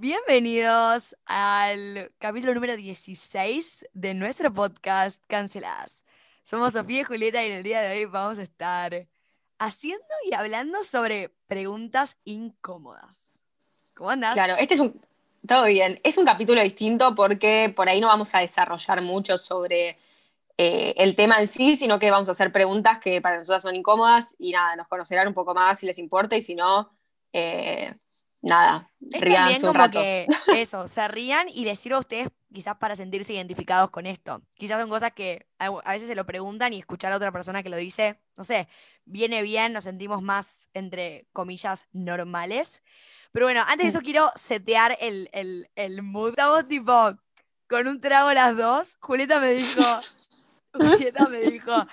Bienvenidos al capítulo número 16 de nuestro podcast Canceladas. Somos Sofía y Julieta y en el día de hoy vamos a estar haciendo y hablando sobre preguntas incómodas. ¿Cómo andas? Claro, este es un. Todo bien. Es un capítulo distinto porque por ahí no vamos a desarrollar mucho sobre eh, el tema en sí, sino que vamos a hacer preguntas que para nosotras son incómodas y nada, nos conocerán un poco más si les importa y si no, eh, nada, Es ríanse también un como rato. que eso, se rían y les sirve a ustedes quizás para sentirse identificados con esto. Quizás son cosas que a veces se lo preguntan y escuchar a otra persona que lo dice, no sé, viene bien, nos sentimos más, entre comillas, normales. Pero bueno, antes de eso quiero setear el, el, el mood. Estamos tipo con un trago las dos. Julieta me dijo, Julieta me dijo,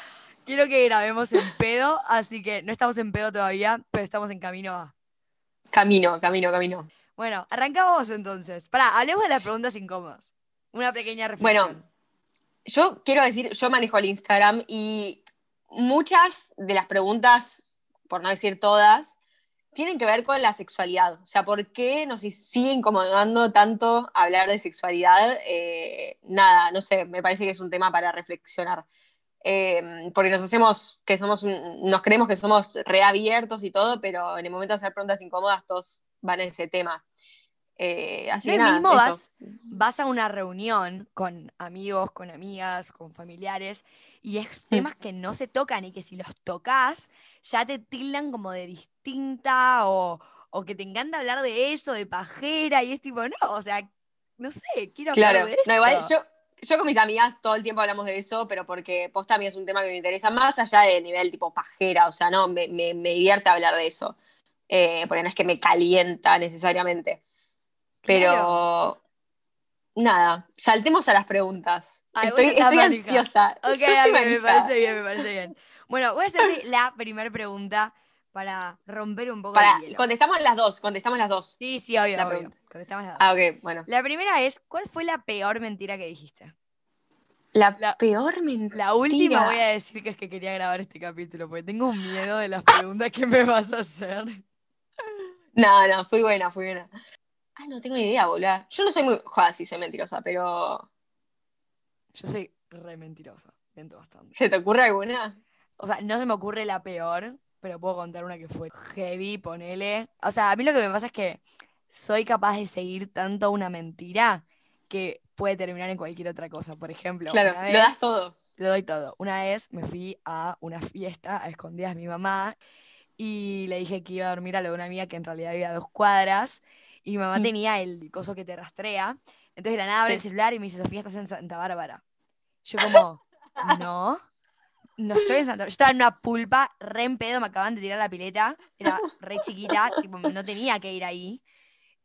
quiero que grabemos en pedo, así que no estamos en pedo todavía, pero estamos en camino a... Camino, camino, camino. Bueno, arrancamos entonces. Pará, hablemos de las preguntas incómodas. Una pequeña reflexión. Bueno, yo quiero decir, yo manejo el Instagram y muchas de las preguntas, por no decir todas, tienen que ver con la sexualidad. O sea, ¿por qué nos sigue incomodando tanto hablar de sexualidad? Eh, nada, no sé, me parece que es un tema para reflexionar. Eh, porque nos hacemos que somos, nos creemos que somos reabiertos y todo, pero en el momento de hacer preguntas incómodas todos van a ese tema. Eh, así No, que y nada, mismo vas, vas a una reunión con amigos, con amigas, con familiares, y es temas que no se tocan y que si los tocas ya te tildan como de distinta o, o que te encanta hablar de eso, de pajera, y es tipo, no, o sea, no sé, quiero hablar Claro, de esto. no, igual yo, yo con mis amigas todo el tiempo hablamos de eso, pero porque posta a mí es un tema que me interesa más allá de nivel tipo pajera, o sea, no, me, me, me divierte hablar de eso, eh, porque no es que me calienta necesariamente. Pero Claro. nada, saltemos a las preguntas. Ay, estoy ansiosa. Ok, Yo estoy ok, me parece bien, me parece bien. Bueno, voy a hacerte la primera pregunta para romper un poco Para, el hielo. contestamos las dos, contestamos las dos. Sí, sí, obvio, la obvio. pregunta. Contestamos las dos. Ah, ok, bueno. La primera es, ¿cuál fue la peor mentira que dijiste? La, La- peor mentira. La última voy a decir que es que quería grabar este capítulo, porque tengo miedo de las preguntas que me vas a hacer. No, no, fui buena, fui buena. Ah, no tengo idea, boludo. Yo no soy muy. Joder, sí, soy mentirosa, pero. Yo soy re mentirosa, miento bastante. ¿Se te ocurre alguna? O sea, no se me ocurre la peor, pero puedo contar una que fue heavy, ponele. O sea, a mí lo que me pasa es que soy capaz de seguir tanto una mentira que puede terminar en cualquier otra cosa. Por ejemplo, Claro, una lo vez- das todo. Lo doy todo. Una vez me fui a una fiesta a escondidas de mi mamá y le dije que iba a dormir a lo de una amiga que en realidad vivía a dos cuadras y mi mamá Mm. tenía el coso que te rastrea. Entonces de la nada abre el Sí. celular y me dice, Sofía, estás en Santa Bárbara. Yo como, no, no estoy en Santa Bárbara. Yo estaba en una pulpa, re en pedo, me acaban de tirar la pileta, era re chiquita, tipo, no tenía que ir ahí.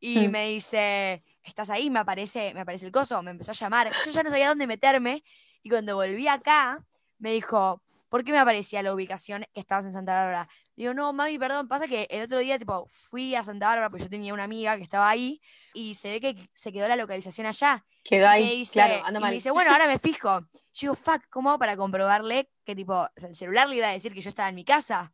Y Mm. me dice, ¿estás ahí? Me aparece, me aparece el coso, me empezó a llamar. Yo ya no sabía dónde meterme. Y cuando volví acá, me dijo, ¿por qué me aparecía la ubicación que estabas en Santa Bárbara? Digo, no, mami, perdón, pasa que el otro día, tipo, fui a Santa Bárbara porque yo tenía una amiga que estaba ahí y se ve que se quedó la localización allá. Quedó Y ahí. me dice, claro, anda y mal. me dice, bueno, ahora me fijo. Yo digo, fuck, ¿cómo hago para comprobarle que, tipo, o sea, el celular le iba a decir que yo estaba en mi casa?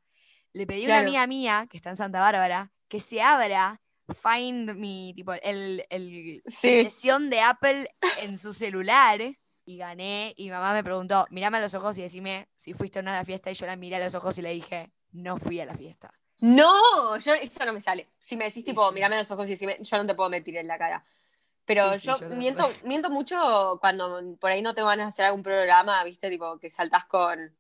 Le pedí a una amiga mía, que está en Santa Bárbara, que se abra Find mi, tipo, el, el Sí. sesión de Apple en su celular y gané. Y mamá me preguntó, mirame a los ojos y decime si fuiste o no a la fiesta. Y yo la miré a los ojos y le dije, no fui a la fiesta. No, yo, eso no me sale. Si me decís, tipo, sí. mirame a los ojos y decime, yo no te puedo mentir en la cara. Pero Sí, yo, miento, miento mucho cuando por ahí no te van a hacer algún programa, viste, tipo, que saltás con.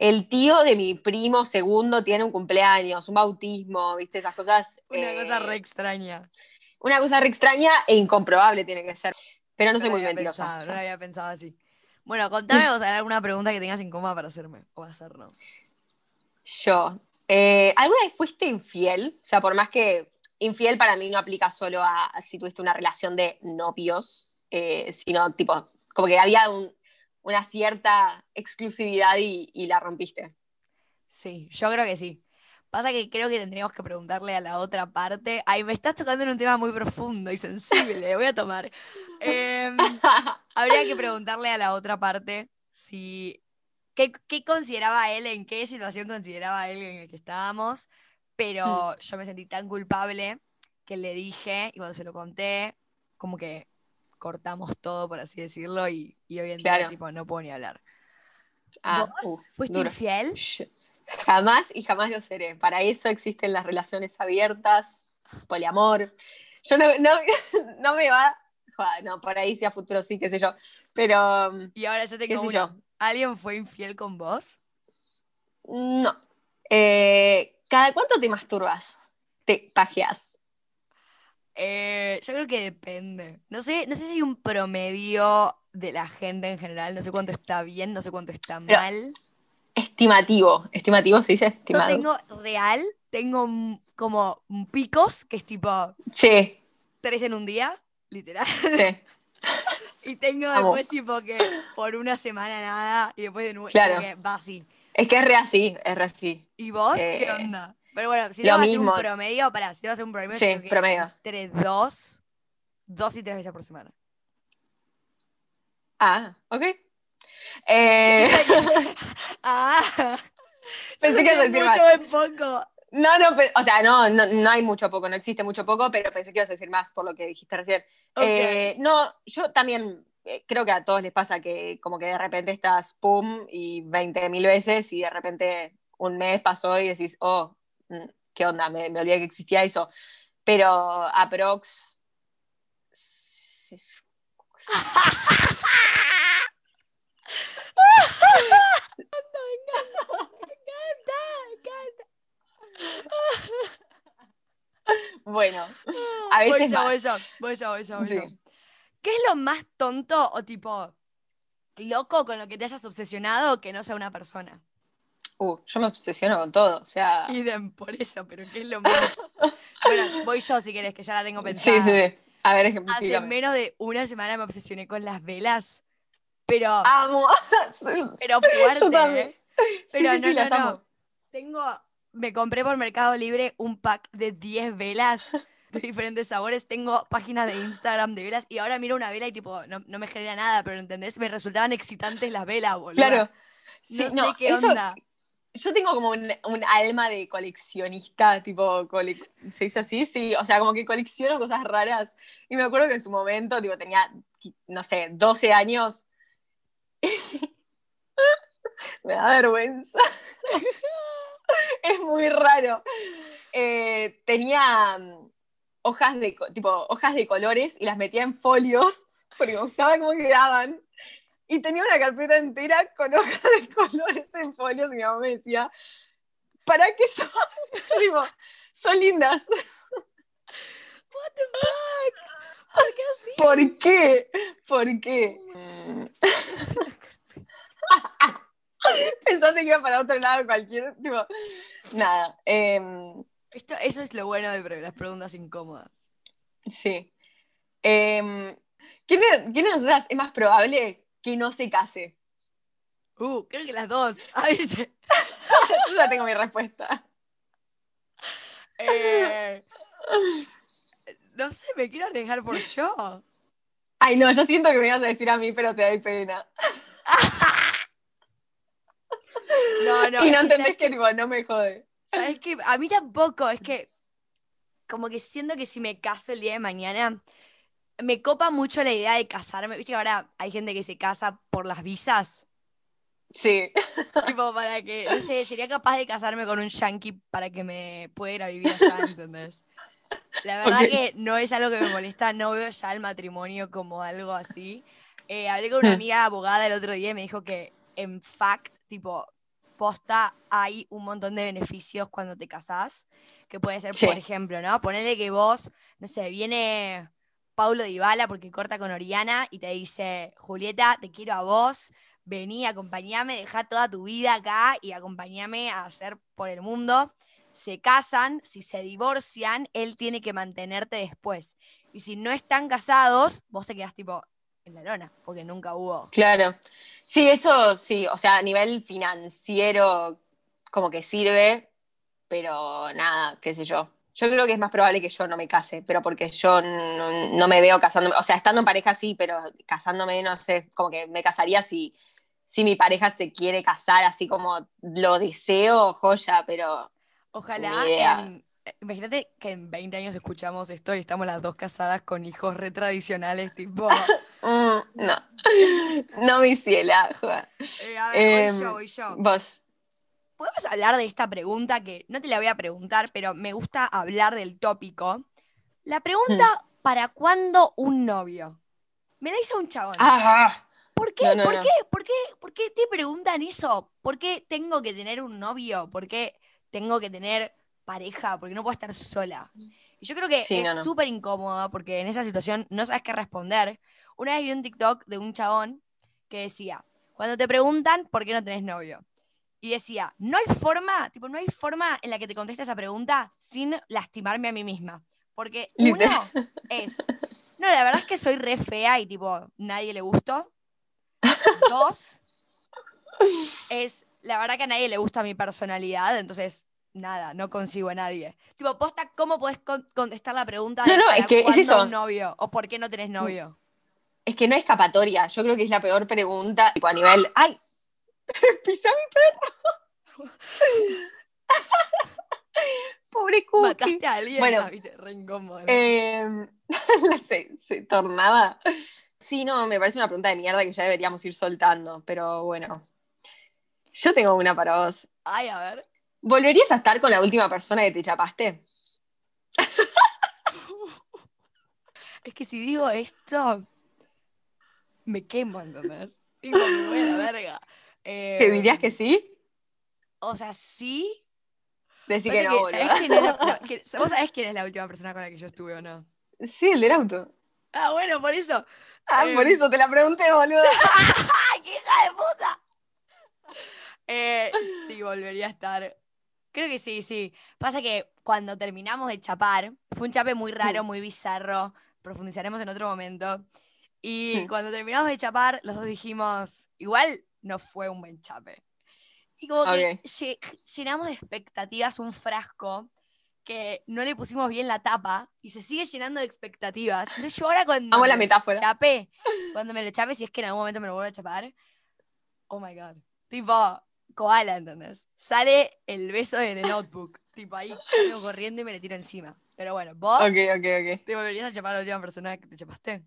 El tío de mi primo segundo tiene un cumpleaños, un bautismo, viste, esas cosas. Una eh, cosa re extraña. Una cosa re extraña e incomprobable tiene que ser. Pero no soy muy mentirosa. pensado, o no lo había pensado así. Bueno, contame vos alguna pregunta que tengas incómoda para hacerme o hacernos. Yo. eh, ¿Alguna vez fuiste infiel? O sea, por más que infiel para mí no aplica solo a, a si tuviste una relación de novios, eh, sino tipo, como que había un- una cierta exclusividad y, y la rompiste. Sí, yo creo que sí. Pasa que creo que tendríamos que preguntarle a la otra parte. Ay, me estás tocando en un tema muy profundo y sensible, voy a tomar. Em, habría que preguntarle a la otra parte si qué, qué consideraba él, en qué situación consideraba él en el que estábamos, pero yo me sentí tan culpable que le dije y cuando se lo conté, como que cortamos todo, por así decirlo, y, y hoy en día tipo, no puedo ni hablar. Ah, ¿Vos uh, fuiste duro. infiel? Jamás y jamás lo seré. Para eso existen las relaciones abiertas, poliamor. Yo no, no, no me va. No, por ahí sí a futuro sí, qué sé yo. Pero Y ahora yo tengo yo. ¿Alguien fue infiel con vos? No. Eh, ¿Cada cuánto te masturbas? Te pajeas. Eh, yo creo que depende. No sé, no sé si hay un promedio de la gente en general. No sé cuánto está bien, no sé cuánto está Pero- mal. Estimativo. Estimativo se dice estimado. tengo real, tengo como picos, que es tipo Sí, tres en un día, literal. sí. Y tengo después tipo que por una semana nada y después de nuevo Claro. va así. Es que es re así, es re así. ¿Y vos qué Eh, onda? Pero bueno, si lo te vas a hacer un promedio, para, si te vas a hacer un promedio, Sí, que promedio. entre dos, dos y tres veces por semana. Ah, ok. Eh, ah, pensé que más. mucho en poco. No, no, pe- o sea, no, no, no hay mucho poco, no existe mucho poco, pero pensé que ibas a decir más por lo que dijiste recién. Ok. Eh, no, yo también eh, creo que a todos les pasa que como que de repente estás pum y 20 mil veces y de repente un mes pasó y decís, oh, ¿qué onda? Me, me olvidé que existía eso. Pero aprox... Bueno, a voy veces yo, voy yo, voy yo, voy yo, voy yo. ¿Qué es lo más tonto o tipo loco con lo que te hayas obsesionado que no sea una persona? Uh, yo me obsesiono con todo, o sea... Idem, por eso, pero ¿qué es lo más? bueno, voy yo si querés, que ya la tengo Sí, pensada. sí, sí. A ver, Hace ejemplifícame. menos de una semana me obsesioné con las velas, pero, Amo. pero fuerte, Yo también. ¿eh? Sí, Pero sí, no, sí, no, las no. amo. Tengo, me compré por Mercado Libre un pack de 10 velas de diferentes sabores. Tengo páginas de Instagram de velas y ahora miro una vela y tipo, no, no me genera nada, pero ¿entendés? Me resultaban excitantes las velas, boludo. Claro. No Sí, sé qué eso- onda. Yo tengo como un, alma de coleccionista, tipo, colec- ¿se dice así? Sí, o sea, como que colecciono cosas raras. Y me acuerdo que en su momento, tipo, tenía, no sé, 12 años. me da vergüenza. es muy raro. Eh, tenía mm, hojas de, tipo, hojas de colores y las metía en folios, porque me gustaba cómo quedaban. Y tenía una carpeta entera con hojas de colores en folios y mi mamá me decía, ¿para qué son? Digo, son lindas. What the fuck? ¿Por qué así? ¿Por qué? ¿Por qué? Pensaste que iba para otro lado cualquier, tipo, nada. em, Esto, eso es lo bueno de las preguntas incómodas. sí. Em, ¿quién, de, quién de nosotras es más probable que no se case? Uh, creo que las dos. Ay. Yo ya tengo mi respuesta. Eh, no sé, me quiero arriesgar por yo. Ay, no, yo siento que me ibas a decir a mí, pero te doy pena. No, no. y no que, entendés ¿sabes que, tipo, no me jode. ¿Sabes qué? A mí tampoco, es que como que siento que si me caso el día de mañana, me copa mucho la idea de casarme. Viste que ahora hay gente que se casa por las visas, Sí. tipo para que, no sé, sería capaz de casarme con un yankee para que me pueda ir a vivir allá, ¿entendés? La verdad que no es algo que me molesta, no veo ya el matrimonio como algo así. Eh, hablé con una Hmm. amiga abogada el otro día y me dijo que, en fact, tipo, posta, hay un montón de beneficios cuando te casás, que puede ser, Sí. por ejemplo, ¿no? Ponerle que vos, no sé, viene Paulo Dybala porque corta con Oriana y te dice, Julieta, te quiero a vos, vení, acompañame, deja toda tu vida acá y acompañame a hacer por el mundo. Se casan, si se divorcian, él tiene que mantenerte después. Y si no están casados, vos te quedás tipo en la lona, porque nunca hubo. Claro. Sí, eso sí, o sea, a nivel financiero como que sirve, pero nada, qué sé yo. Yo creo que es más probable que yo no me case, pero porque yo no, no me veo casándome, o sea, estando en pareja sí, pero casándome, no sé, como que me casaría si, si mi pareja se quiere casar así como lo deseo, joya, pero Ojalá en, Imagínate que en 20 años escuchamos esto y estamos las dos casadas con hijos retradicionales, tipo. Mm, no. No, mi ciela. Eh, a ver, voy Em, yo, voy yo. Vos. Podemos hablar de esta pregunta que no te la voy a preguntar, pero me gusta hablar del tópico. La pregunta, ¿para cuándo un novio? Me la hizo un chabón. ¿Por qué? no, no, ¿Por no. qué? ¿Por qué? ¿Por qué te preguntan eso? ¿Por qué tengo que tener un novio? ¿Por qué tengo que tener pareja? ¿Por qué no puedo estar sola? Y yo creo que Sí, es súper incómodo porque en esa situación no sabes qué responder. Una vez vi un TikTok de un chabón que decía, cuando te preguntan por qué no tenés novio, y decía, no hay forma, tipo, no hay forma en la que te conteste esa pregunta sin lastimarme a mí misma. Porque uno es, no, la verdad es que soy re fea y tipo, nadie le gustó. Dos, es, la verdad que a nadie le gusta mi personalidad, entonces, nada, no consigo a nadie. Tipo, posta, ¿cómo podés con- contestar la pregunta de No, no, es que es eso. un novio? ¿O por qué no tenés novio? Es que no hay escapatoria. Yo creo que es la peor pregunta, tipo a nivel. ¡Ay! ¡Pisa mi perro! Pobre Cookie. ¿Mataste a alguien? Bueno, incómodo. Eh, se, se tornaba. Sí, no, me parece una pregunta de mierda que ya deberíamos ir soltando, pero bueno. Yo tengo una para vos. Ay, a ver. ¿Volverías a estar con la última persona que te chapaste? Es que si digo esto, me quemo, ¿entendés? Tipo, me voy a la verga. Eh, ¿Te dirías que sí? O sea, sí. Pasa que no, que. ¿sabés quién es la- que- ¿Vos sabés quién es la última persona con la que yo estuve o no? Sí, el del auto. Ah, bueno, por eso. Ah, Eh, por eso te la pregunté, boludo. ¡Ay, qué hija de puta! Eh, sí, volvería a estar. Creo que sí, sí. Pasa que cuando terminamos de chapar, fue un chape muy raro, muy bizarro. Profundizaremos en otro momento. Y cuando terminamos de chapar, los dos dijimos, igual no fue un buen chape. Y como que Ok. lle- llenamos de expectativas un frasco que no le pusimos bien la tapa y se sigue llenando de expectativas. Entonces yo ahora cuando Amo la me metáfora. chape, cuando me lo chape, si es que en algún momento me lo vuelvo a chapar, oh my god. Tipo, koala, ¿entendés? Sale el beso de The Notebook. tipo ahí salgo corriendo y me le tiro encima. Pero bueno, vos Ok, ok, ok. te volverías a chapar a la última persona que te chapaste.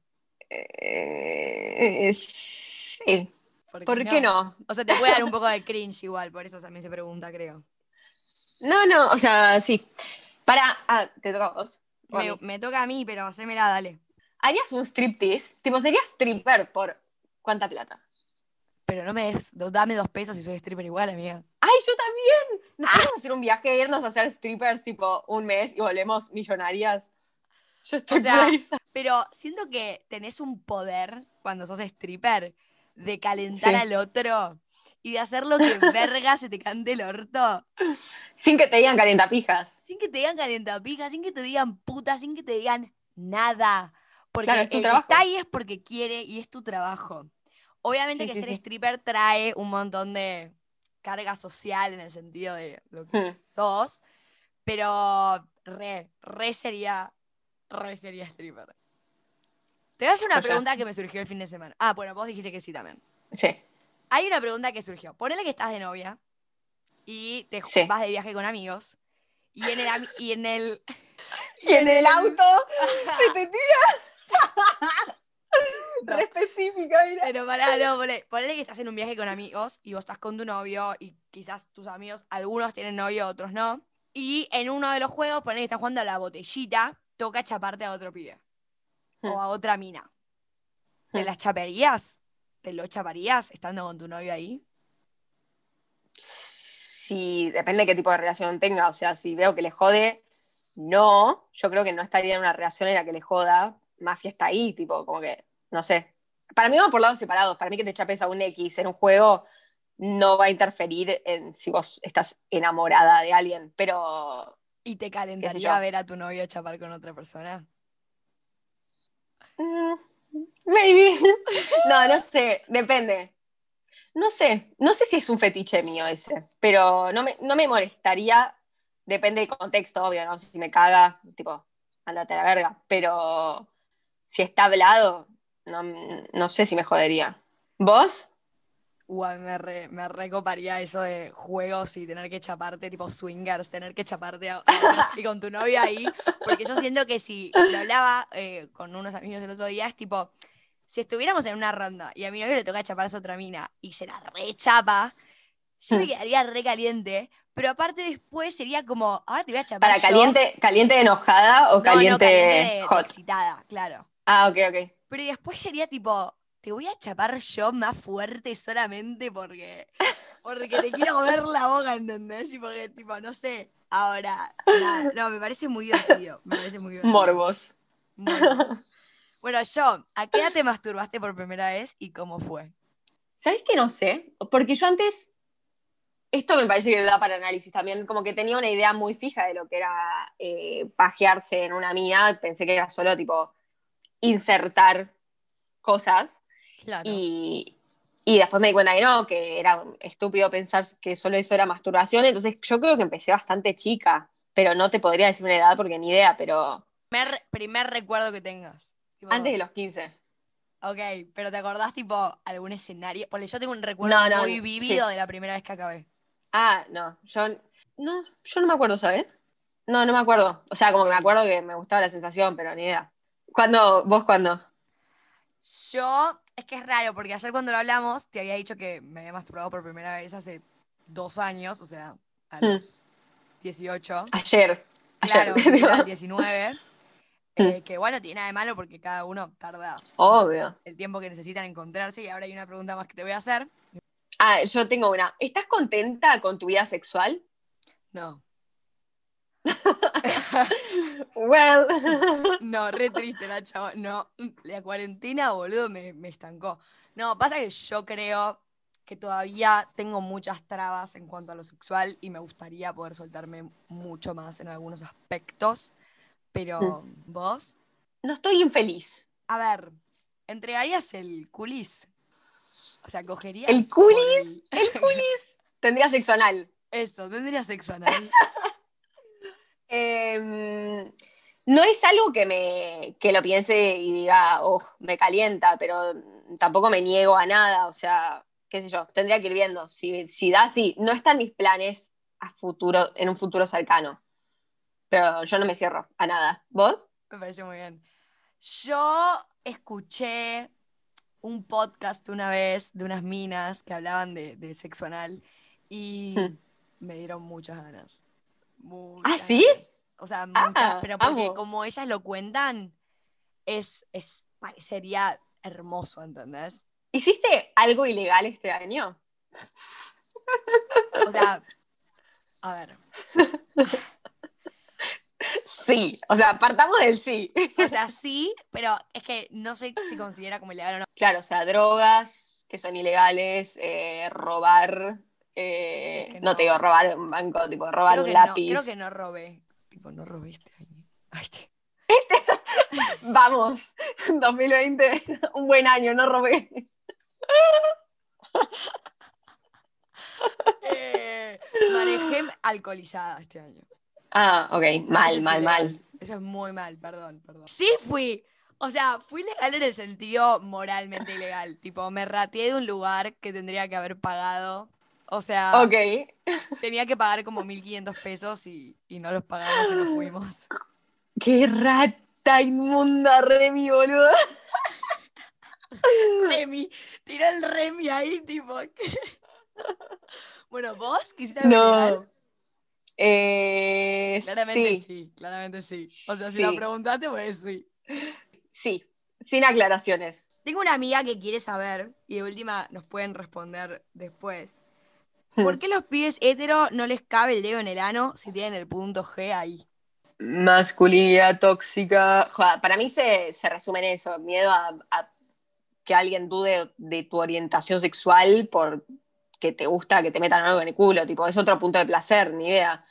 Eh, sí. ¿Por qué no? O sea, te puede dar un poco de cringe igual, por eso también se pregunta, creo. No, no, o sea, sí. Para. Ah, te toca a vos. Me, me toca a mí, pero hacémela, dale. ¿Harías un striptease? Tipo, serías stripper por cuánta plata? Pero no me des, dame dos pesos y soy stripper igual, amiga. ¡Ay, yo también! ¿Nos podemos hacer un viaje, irnos a hacer strippers tipo un mes y volvemos millonarias? Yo estoy O sea. Pero siento que tenés un poder cuando sos stripper de calentar Sí. al otro y de hacer lo que verga se te cante el orto. Sin que te digan calientapijas. Sin que te digan calentapija, sin que te digan puta, sin que te digan nada. Porque Claro, es tu el que trabajo. está ahí es porque quiere y es tu trabajo. Obviamente Sí, que sí, ser sí. stripper trae un montón de carga social en el sentido de lo que Hmm. sos, pero re, re sería, re sería stripper. Te voy a hacer una Pues pregunta que me surgió el fin de semana. Ah, bueno, vos dijiste que sí también. Sí. Hay una pregunta que surgió. Ponele que estás de novia y te Sí. vas de viaje con amigos y en el, y en el Y en el auto se te tira. No. Re específica, mira. Pero pará, no, ponele que estás en un viaje con amigos y vos estás con tu novio y quizás tus amigos, algunos tienen novio, otros no. Y en uno de los juegos, ponele que estás jugando a la botellita, toca chaparte a otro pibe. O a otra mina. ¿Te las chaparías? ¿Te lo chaparías estando con tu novio ahí? Sí, depende de qué tipo de relación tenga. O sea, si veo que le jode, no. Yo creo que no estaría en una relación en la que le joda, más si está ahí, tipo, como que, no sé. Para mí van por lados separados. Para mí que te chapes a un X en un juego no va a interferir en si vos estás enamorada de alguien. Pero ¿Y te calentaría ver a tu novio chapar con otra persona? Mm, Maybe. No, no sé, depende. No sé, no sé si es un fetiche mío ese, pero no me, no me molestaría, depende del contexto, obvio, ¿no? Si me caga, tipo, andate a la verga, pero si está hablado, no, no sé si me jodería. ¿Vos? Me, re- me recoparía eso de juegos y tener que chaparte, tipo swingers, tener que chaparte a- a- y con tu novia ahí. Porque yo siento que si lo hablaba eh, con unos amigos el otro día, es tipo, si estuviéramos en una ronda y a mi novio le toca chaparse a otra mina y se la rechapa, yo me Hmm. quedaría re caliente. Pero aparte después sería como, ahora te voy a chapar ¿Para yo. caliente, caliente enojada o No, caliente, no, caliente de- hot? excitada, claro. Ah, ok, ok. Pero después sería tipo, te voy a chapar yo más fuerte solamente porque, porque te quiero ver la boca, ¿entendés? Y porque, tipo, no sé. Ahora, nada, no, me parece muy divertido. Me parece muy divertido. Morbos. Morbos. Bueno, yo, ¿a qué edad te masturbaste por primera vez y cómo fue? ¿Sabes que no sé? Porque yo antes, esto me parece que da para análisis también, como que tenía una idea muy fija de lo que era eh, pajearse en una mina, pensé que era solo tipo insertar cosas Claro. y, y después me di cuenta que no, que era estúpido pensar que solo eso era masturbación, entonces yo creo que empecé bastante chica, pero no te podría decir una edad porque ni idea, pero Primer, primer recuerdo que tengas. Tipo, antes de los 15. Ok, pero ¿te acordás, tipo, algún escenario? Porque yo tengo un recuerdo No, no, muy sí. vívido de la primera vez que acabé. Ah, no, yo no, yo no me acuerdo, ¿sabes? No, no me acuerdo. O sea, como que me acuerdo que me gustaba la sensación, pero ni idea. ¿Cuándo? ¿Vos cuándo? Yo, es que es raro, porque ayer cuando lo hablamos, te había dicho que me había masturbado por primera vez hace dos años, o sea, a Hmm. los 18. Ayer. Claro, Ayer. literal, 19. eh, que bueno, tiene nada de malo porque cada uno tarda Obvio. el tiempo que necesitan encontrarse. Y ahora hay una pregunta más que te voy a hacer. Ah, yo tengo una. ¿Estás contenta con tu vida sexual? No, Well. no, re triste la chava. No, la cuarentena, boludo, me, me estancó. No, pasa que yo creo que todavía tengo muchas trabas en cuanto a lo sexual y me gustaría poder soltarme mucho más en algunos aspectos. Pero vos, No estoy infeliz. a ver, ¿entregarías el culis? O sea, cogerías. ¿El culis? el- El culis. Tendría sexo anal. Eso, tendrías sexo anal. Em, no es algo que me que lo piense y diga, oh, me calienta, pero tampoco me niego a nada, o sea, qué sé yo, tendría que ir viendo. Si, si da, sí, no están mis planes a futuro, en un futuro cercano. Pero yo no me cierro a nada. ¿Vos? Me parece muy bien. Yo escuché un podcast una vez de unas minas que hablaban de, de sexo anal y Hmm. me dieron muchas ganas. Muchas ¿Ah, sí? O sea, muchas, pero porque amo. como ellas lo cuentan, es, es, parecería hermoso, ¿entendés? ¿Hiciste algo ilegal este año? O sea, a ver, Sí, o sea, partamos del sí. o sea, sí, pero es que no sé si considera como ilegal o no. Claro, o sea, drogas que son ilegales, eh, robar, eh, Es que no. no. te digo robar un banco, tipo robar Creo un que no, lápiz. creo que no robé. Tipo, no robé este año. Ay, te- Vamos, 2020, un buen año, no robé. Eh, manejé alcoholizada este año. Ah, ok, mal, mal, mal. Eso es muy mal, perdón, perdón. Sí fui. O sea, fui legal en el sentido moralmente ilegal. Tipo, me rateé de un lugar que tendría que haber pagado. O sea, tenía que pagar como 1.500 pesos y, y no los pagamos y nos fuimos. qué rata inmunda, Remy, boludo. Remy, tiró el Remy ahí, tipo. ¿qué? Bueno, ¿vos quisiste? No. Eh, Claramente sí, sí. claramente sí. O sea, si Sí. la preguntaste, pues sí. sí, sin aclaraciones. Tengo una amiga que quiere saber, y de última nos pueden responder después. ¿Por qué los pibes hetero no les cabe el dedo en el ano si tienen el punto G ahí? Masculinidad tóxica. Joder, para mí se, se resume en eso, miedo a, a que alguien dude de tu orientación sexual por que te gusta que te metan algo en el culo, tipo, es otro punto de placer, ni idea.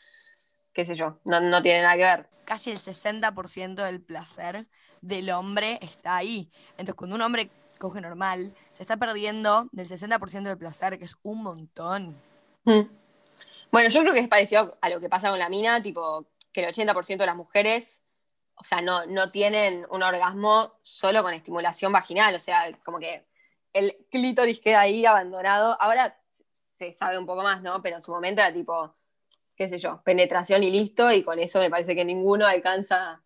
Qué sé yo, no, no tiene nada que ver. Casi el 60% del placer del hombre está ahí. Entonces, cuando un hombre coge normal, se está perdiendo del 60% del placer, que es un montón. Bueno, yo creo que es parecido a lo que pasa con la mina, tipo, que el 80% de las mujeres, o sea, no, no tienen un orgasmo solo con estimulación vaginal, o sea, como que el clítoris queda ahí abandonado. Ahora se sabe un poco más, ¿no? Pero en su momento era tipo, qué sé yo, penetración y listo, y con eso me parece que ninguno alcanza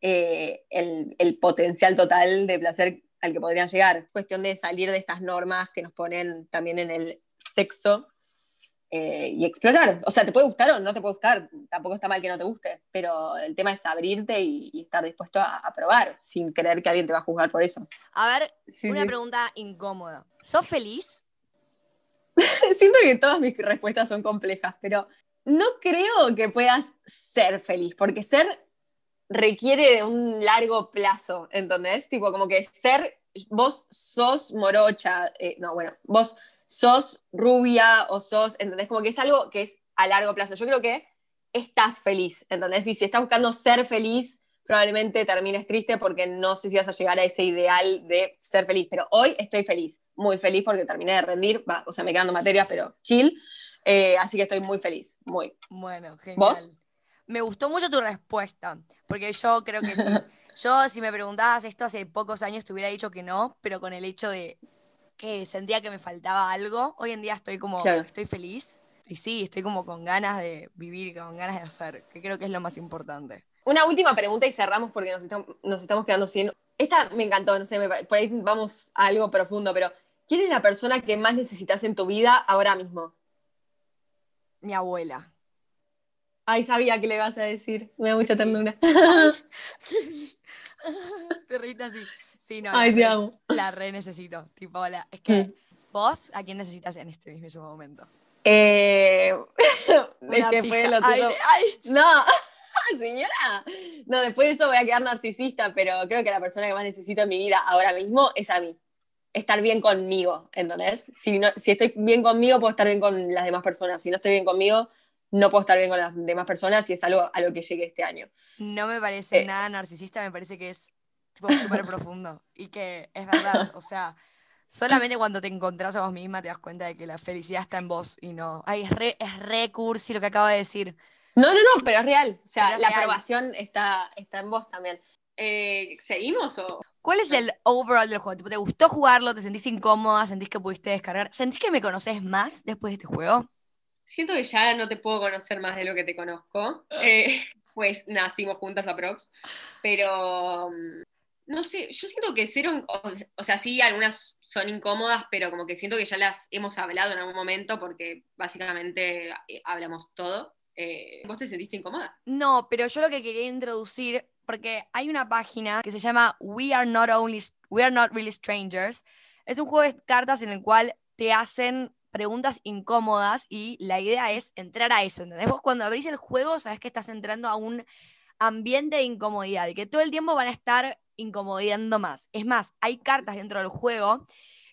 eh, el, el potencial total de placer al que podrían llegar. Cuestión de salir de estas normas que nos ponen también en el sexo eh, y explorar. O sea, te puede gustar o no te puede gustar, tampoco está mal que no te guste, pero el tema es abrirte y, estar dispuesto a, probar sin creer que alguien te va a juzgar por eso. A ver, una pregunta incómoda. ¿Sos feliz? Siento que todas mis respuestas son complejas, pero no creo que puedas ser feliz, porque ser requiere de un largo plazo, ¿entendés? Tipo, como que ser, vos sos morocha, eh, no, bueno, vos sos rubia o sos, ¿entendés? Como que es algo que es a largo plazo. Yo creo que estás feliz, ¿entendés? Y si estás buscando ser feliz, probablemente termines triste porque no sé si vas a llegar a ese ideal de ser feliz. Pero hoy estoy feliz, muy feliz porque terminé de rendir, o sea, me quedan materias, pero chill. Eh, así que estoy muy feliz, muy. Bueno, genial. ¿Vos? Me gustó mucho tu respuesta, porque yo creo que sí. Yo, si me preguntabas esto hace pocos años, te hubiera dicho que no, pero con el hecho de que sentía que me faltaba algo, hoy en día estoy como, estoy feliz. Y sí, estoy como con ganas de vivir, con ganas de hacer, que creo que es lo más importante. Una última pregunta y cerramos porque nos estamos, nos estamos quedando sin... Esta me encantó, no sé, por ahí vamos a algo profundo, pero ¿quién es la persona que más necesitas en tu vida ahora mismo? Mi abuela. Ay, sabía que le vas a decir. Me da mucha ternura. te reíste así. Sí, no. Ay, te amo. La re necesito. Tipo, hola. Es que mm. vos, ¿a quién necesitas en este mismo momento? Eh, es que fue lo tuyo. No, señora. No, después de eso voy a quedar narcisista, pero creo que la persona que más necesito en mi vida ahora mismo es a mí. Estar bien conmigo, ¿entendés? Si, no, si estoy bien conmigo, puedo estar bien con las demás personas. Si no estoy bien conmigo, no puedo estar bien con las demás personas y es algo a lo que llegué este año. No me parece eh. nada narcisista, me parece que es súper profundo y que es verdad, o sea, solamente cuando te encontrás a vos misma te das cuenta de que la felicidad está en vos y no. Ay, es re, es re cursi lo que acabo de decir. No, no, no, pero es real. O sea, la aprobación está, está en vos también. Eh, ¿Seguimos o...? ¿Cuál es el overall del juego? ¿Te gustó jugarlo? ¿Te sentiste incómoda? ¿Sentís que pudiste descargar? ¿Sentís que me conoces más después de este juego? siento que ya no te puedo conocer más de lo que te conozco. Eh, pues nacimos juntas a Prox. Pero mm, no sé, yo siento que cero, o, sea, sí, algunas son incómodas, pero como que siento que ya las hemos hablado en algún momento porque básicamente eh, hablamos todo. Eh, ¿Vos te sentiste incómoda? No, pero yo lo que quería introducir, porque hay una página que se llama We Are Not Only We Are Not Really Strangers. Es un juego de cartas en el cual te hacen preguntas incómodas y la idea es entrar a eso, ¿entendés? Vos cuando abrís el juego sabes que estás entrando a un ambiente de incomodidad y que todo el tiempo van a estar incomodando más. Es más, hay cartas dentro del juego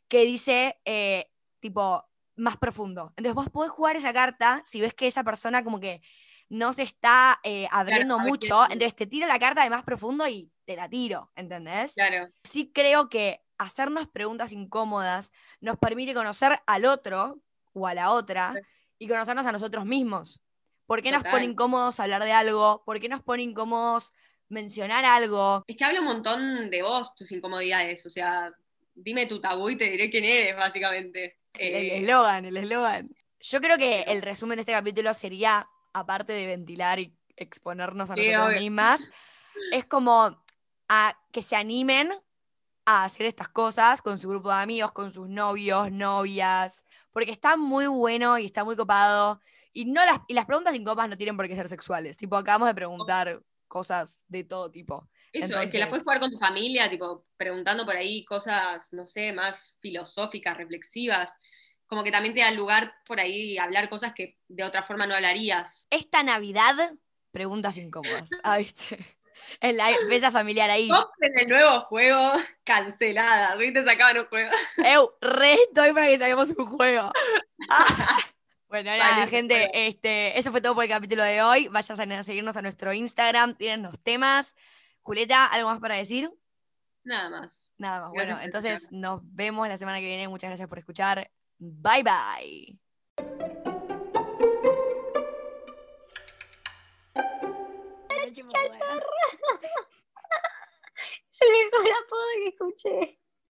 que dice, eh, tipo, más profundo. Entonces vos podés jugar esa carta si ves que esa persona como que no se está eh, abriendo mucho, entonces te tiro la carta de más profundo y te la tiro, ¿entendés? Claro. Sí creo que hacernos preguntas incómodas nos permite conocer al otro o a la otra y conocernos a nosotros mismos. ¿Por qué nos pone incómodos hablar de algo? ¿Por qué nos pone incómodos mencionar algo? Es que habla un montón de vos, tus incomodidades. O sea, dime tu tabú y te diré quién eres, básicamente. El eh, eslogan, el eslogan. Yo creo que el resumen de este capítulo sería, aparte de ventilar y exponernos a nosotros mismas, es como a que se animen a hacer estas cosas con su grupo de amigos, con sus novios, novias, porque está muy bueno y está muy copado. Y, no las, y las preguntas incómodas no tienen por qué ser sexuales. Tipo, acabamos de preguntar cosas de todo tipo. Eso, es que las puedes jugar con tu familia, tipo, preguntando por ahí cosas, no sé, más filosóficas, reflexivas. Como que también te da lugar por ahí hablar cosas que de otra forma no hablarías. Esta Navidad, preguntas incómodas. Ah, ¿viste? en la mesa familiar ahí. en el nuevo juego, cancelada. ¿Viste? Sacaban un juego. Eu, re estoy para que saquemos un juego. Bueno, nada, gente, este, eso fue todo por el capítulo de hoy. Vayan a seguirnos a nuestro Instagram, tienen los temas. Julieta, ¿algo más para decir? Nada más. Nada más. bueno, entonces nos vemos la semana que viene. Muchas gracias por escuchar. Bye bye. Es el mejor apodo que escuché.